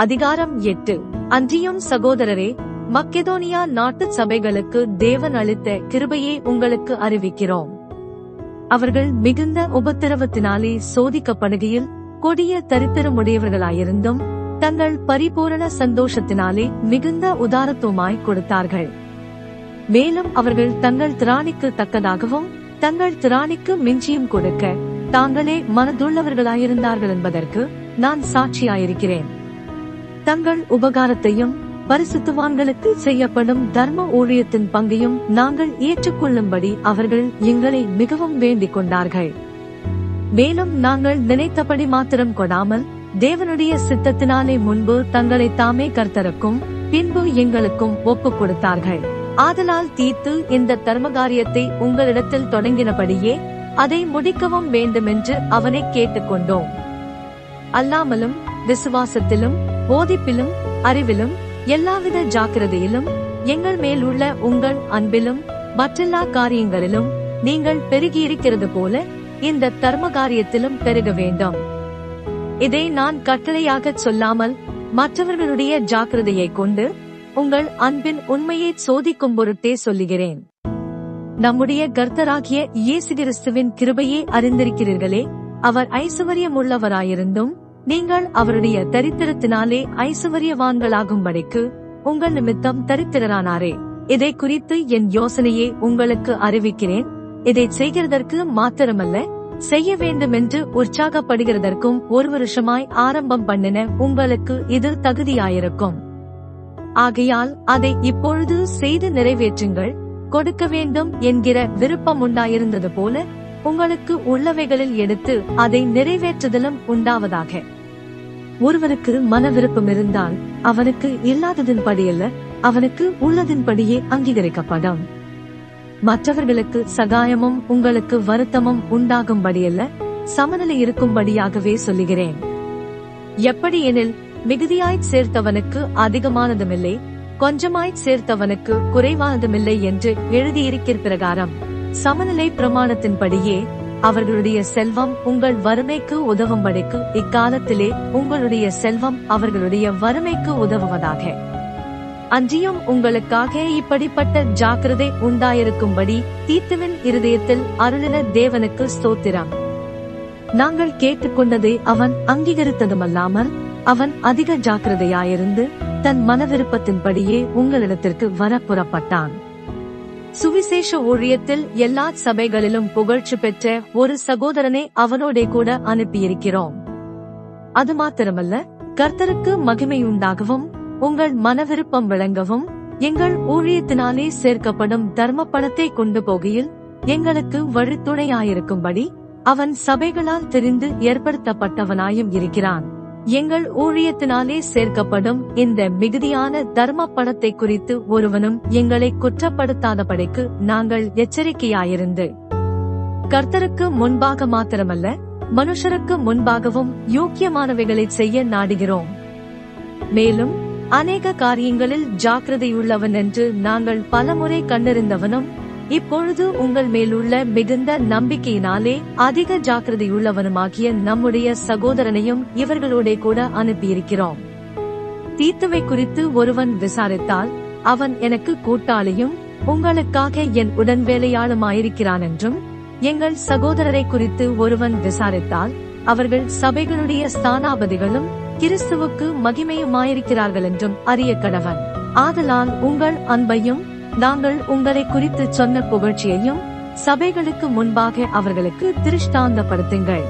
அதிகாரம் எட்டு. அன்றியும் சகோதரரே மக்கெதோனியா நாட்டு சபைகளுக்கு தேவன் அளித்த கிருபையை உங்களுக்கு அறிவிக்கிறோம். அவர்கள் மிகுந்த உபத்திரவத்தினாலே சோதிக்கப்படுகையில் கொடிய தரித்திரமுடையவர்களாயிருந்தும் தங்கள் பரிபூரண சந்தோஷத்தினாலே மிகுந்த உதாரத்துவமாய் கொடுத்தார்கள். மேலும் அவர்கள் தங்கள் திராணிக்கு தக்கதாகவும் தங்கள் திராணிக்கு மிஞ்சியும் கொடுக்க தாங்களே மனதுள்ளவர்களாயிருந்தார்கள் என்பதற்கு நான் சாட்சியாயிருக்கிறேன். தங்கள் உபகாரத்தையும் பரிசுத்துவான்களுக்கு செய்யப்படும் தர்ம ஊழியத்தின் பங்கையும் நாங்கள் ஏற்றுக்கொள்ளும்படி அவர்கள் எங்களை மிகவும் வேண்டிக் கொண்டார்கள். மேலும் நாங்கள் நினைத்தபடி மாத்திரம் கொடாமல் தேவனுடைய சித்தத்தினாலே முன்பு தங்களை தாமே கர்த்தருக்கும் பின்பு எங்களுக்கும் ஒப்புக் கொடுத்தார்கள். ஆதலால் தீத்து இந்த தர்மகாரியத்தை உங்களிடத்தில் தொடங்கினபடியே அதை முடிக்கவும் வேண்டுமென்று அவனை கேட்டுக்கொண்டோம். அல்லாமலும் விசுவாசத்திலும் போதிப்பிலும் அறிவிலும் எல்லாவித ஜாக்கிரதையிலும் எங்கள் மேல் உள்ள உங்கள் அன்பிலும் மற்றெல்லா காரியங்களிலும் நீங்கள் பெருகியிருக்கிறது போல இந்த தர்ம காரியத்திலும் பெருக வேண்டும். இதை நான் கட்டளையாகச் சொல்லாமல் மற்றவர்களுடைய ஜாக்கிரதையை கொண்டு உங்கள் அன்பின் உண்மையை சோதிக்கும் பொருட்டே சொல்லுகிறேன். நம்முடைய கர்த்தராகிய இயேசு கிறிஸ்துவின் கிருபையை அறிந்திருக்கிறீர்களே அவர் ஐசுவரியமுள்ளவராயிருந்தும் நீங்கள் அவருடைய தரித்திரத்தினாலே ஐசுவரியவான்களாகும்படிக்கு உங்கள் நிமித்தம் தரித்திரரானாரே. இதை குறித்து என் யோசனையை உங்களுக்கு அறிவிக்கிறேன். இதை செய்கிறதற்கு மாத்திரமல்ல செய்ய வேண்டுமென்று உற்சாகப்படுகிறதற்கும் ஒரு வருஷமாய் ஆரம்பம் பண்ணின உங்களுக்கு இது தகுதியாயிருக்கும். ஆகையால் அதை இப்பொழுது செய்து நிறைவேற்றுங்கள். கொடுக்க வேண்டும் என்கிற விருப்பம் உண்டாயிருந்தது போல உங்களுக்கு உள்ளவைகளில் எடுத்து அதை நிறைவேற்றுதலும் உண்டாவதாக. ஒருவனுக்கு மன விருப்பம் இருந்தால் அவனுக்கு இல்லாததின் படியல்ல அவனுக்கு உள்ளதின்படியே அங்கீகரிக்கப்படும். மற்றவர்களுக்கு சகாயமும் உங்களுக்கு வருத்தமும் உண்டாகும்படியல்ல சமநிலை இருக்கும்படியாகவே சொல்லுகிறேன். எப்படி எனில் மிகுதியாய்ச் சேர்த்தவனுக்கு அதிகமானதுமில்லை கொஞ்சமாய்ச் சேர்த்தவனுக்கு குறைவானதுமில்லை என்று எழுதியிருக்கிற பிரகாரம். சமநிலை பிரமாணத்தின்படியே அவர்களுடைய செல்வம் உங்கள் வறுமைக்கு உதவும்படிக்கு இக்காலத்திலே உங்களுடைய செல்வம் அவர்களுடைய வறுமைக்கு உதவுவதாக. அன்றியும் உங்களுக்காக இப்படிப்பட்ட ஜாக்கிரதை உண்டாயிருக்கும்படி தீத்துவின் இருதயத்தில் அருளின தேவனுக்கு ஸ்தோத்திரம். நாங்கள் கேட்டுக்கொண்டதை அவன் அங்கீகரித்ததுமல்லாமல் அவன் அதிக ஜாக்கிரதையாயிருந்து தன் மனவிருப்பத்தின்படியே உங்களிடத்திற்கு வர புறப்பட்டான் சுவிசேஷ ஊழியத்தில் எல்லா சபைகளிலும் புகழ்ச்சி பெற்ற ஒரு சகோதரனை அவனோடே கூட அனுப்பியிருக்கிறோம். அது மாத்திரமல்ல கர்த்தருக்கு மகிமையுண்டாகவும் உங்கள் மனவிருப்பம் விளங்கவும் எங்கள் ஊழியத்தினாலே சேர்க்கப்படும் தர்ம பணத்தை கொண்டு போகையில் எங்களுக்கு வழித்துணையாயிருக்கும்படி அவன் சபைகளால் தெரிந்து ஏற்படுத்தப்பட்டவனாயும் இருக்கிறான். எங்கள் ஊழியத்தினாலே சேர்க்கப்படும் இந்த மிகுதியான தர்ம பணத்தை குறித்து ஒருவனும் எங்களை குற்றப்படுத்தாதபடிக்கு நாங்கள் எச்சரிக்கையாயிருந்து. கர்த்தருக்கு முன்பாக மாத்திரமல்ல மனுஷருக்கு முன்பாகவும் யோக்கியமானவைகளை செய்ய நாடுகிறோம். மேலும் அநேக காரியங்களில் ஜாக்கிரதையுள்ளவன் என்று நாங்கள் பலமுறை கண்டறிந்தவனும் இப்பொழுது உங்கள் மேலுள்ள மிகுந்த நம்பிக்கையினாலே அதிக ஜாக்கிரதையுள்ளவனுமாகிய நம்முடைய சகோதரனையும் இவர்களோட கூட அனுப்பியிருக்கிறோம். தீத்துவை குறித்து ஒருவன் விசாரித்தால் அவன் எனக்கு கூட்டாளியும் உங்களுக்காக என் உடன் வேலையாளுமாயிருக்கிறான் என்றும் எங்கள் சகோதரரை குறித்து ஒருவன் விசாரித்தால் அவர்கள் சபைகளுடைய ஸ்தானாபதிகளும் கிறிஸ்துவுக்கு மகிமையுமாயிருக்கிறார்கள் என்றும் அறிய கடவன் ஆதலால் உங்கள் அன்பையும் நாங்கள் உங்களை குறித்து சொன்ன புகழ்ச்சியையும் சபைகளுக்கு முன்பாக அவர்களுக்கு திருஷ்டாந்தப்படுத்துங்கள்.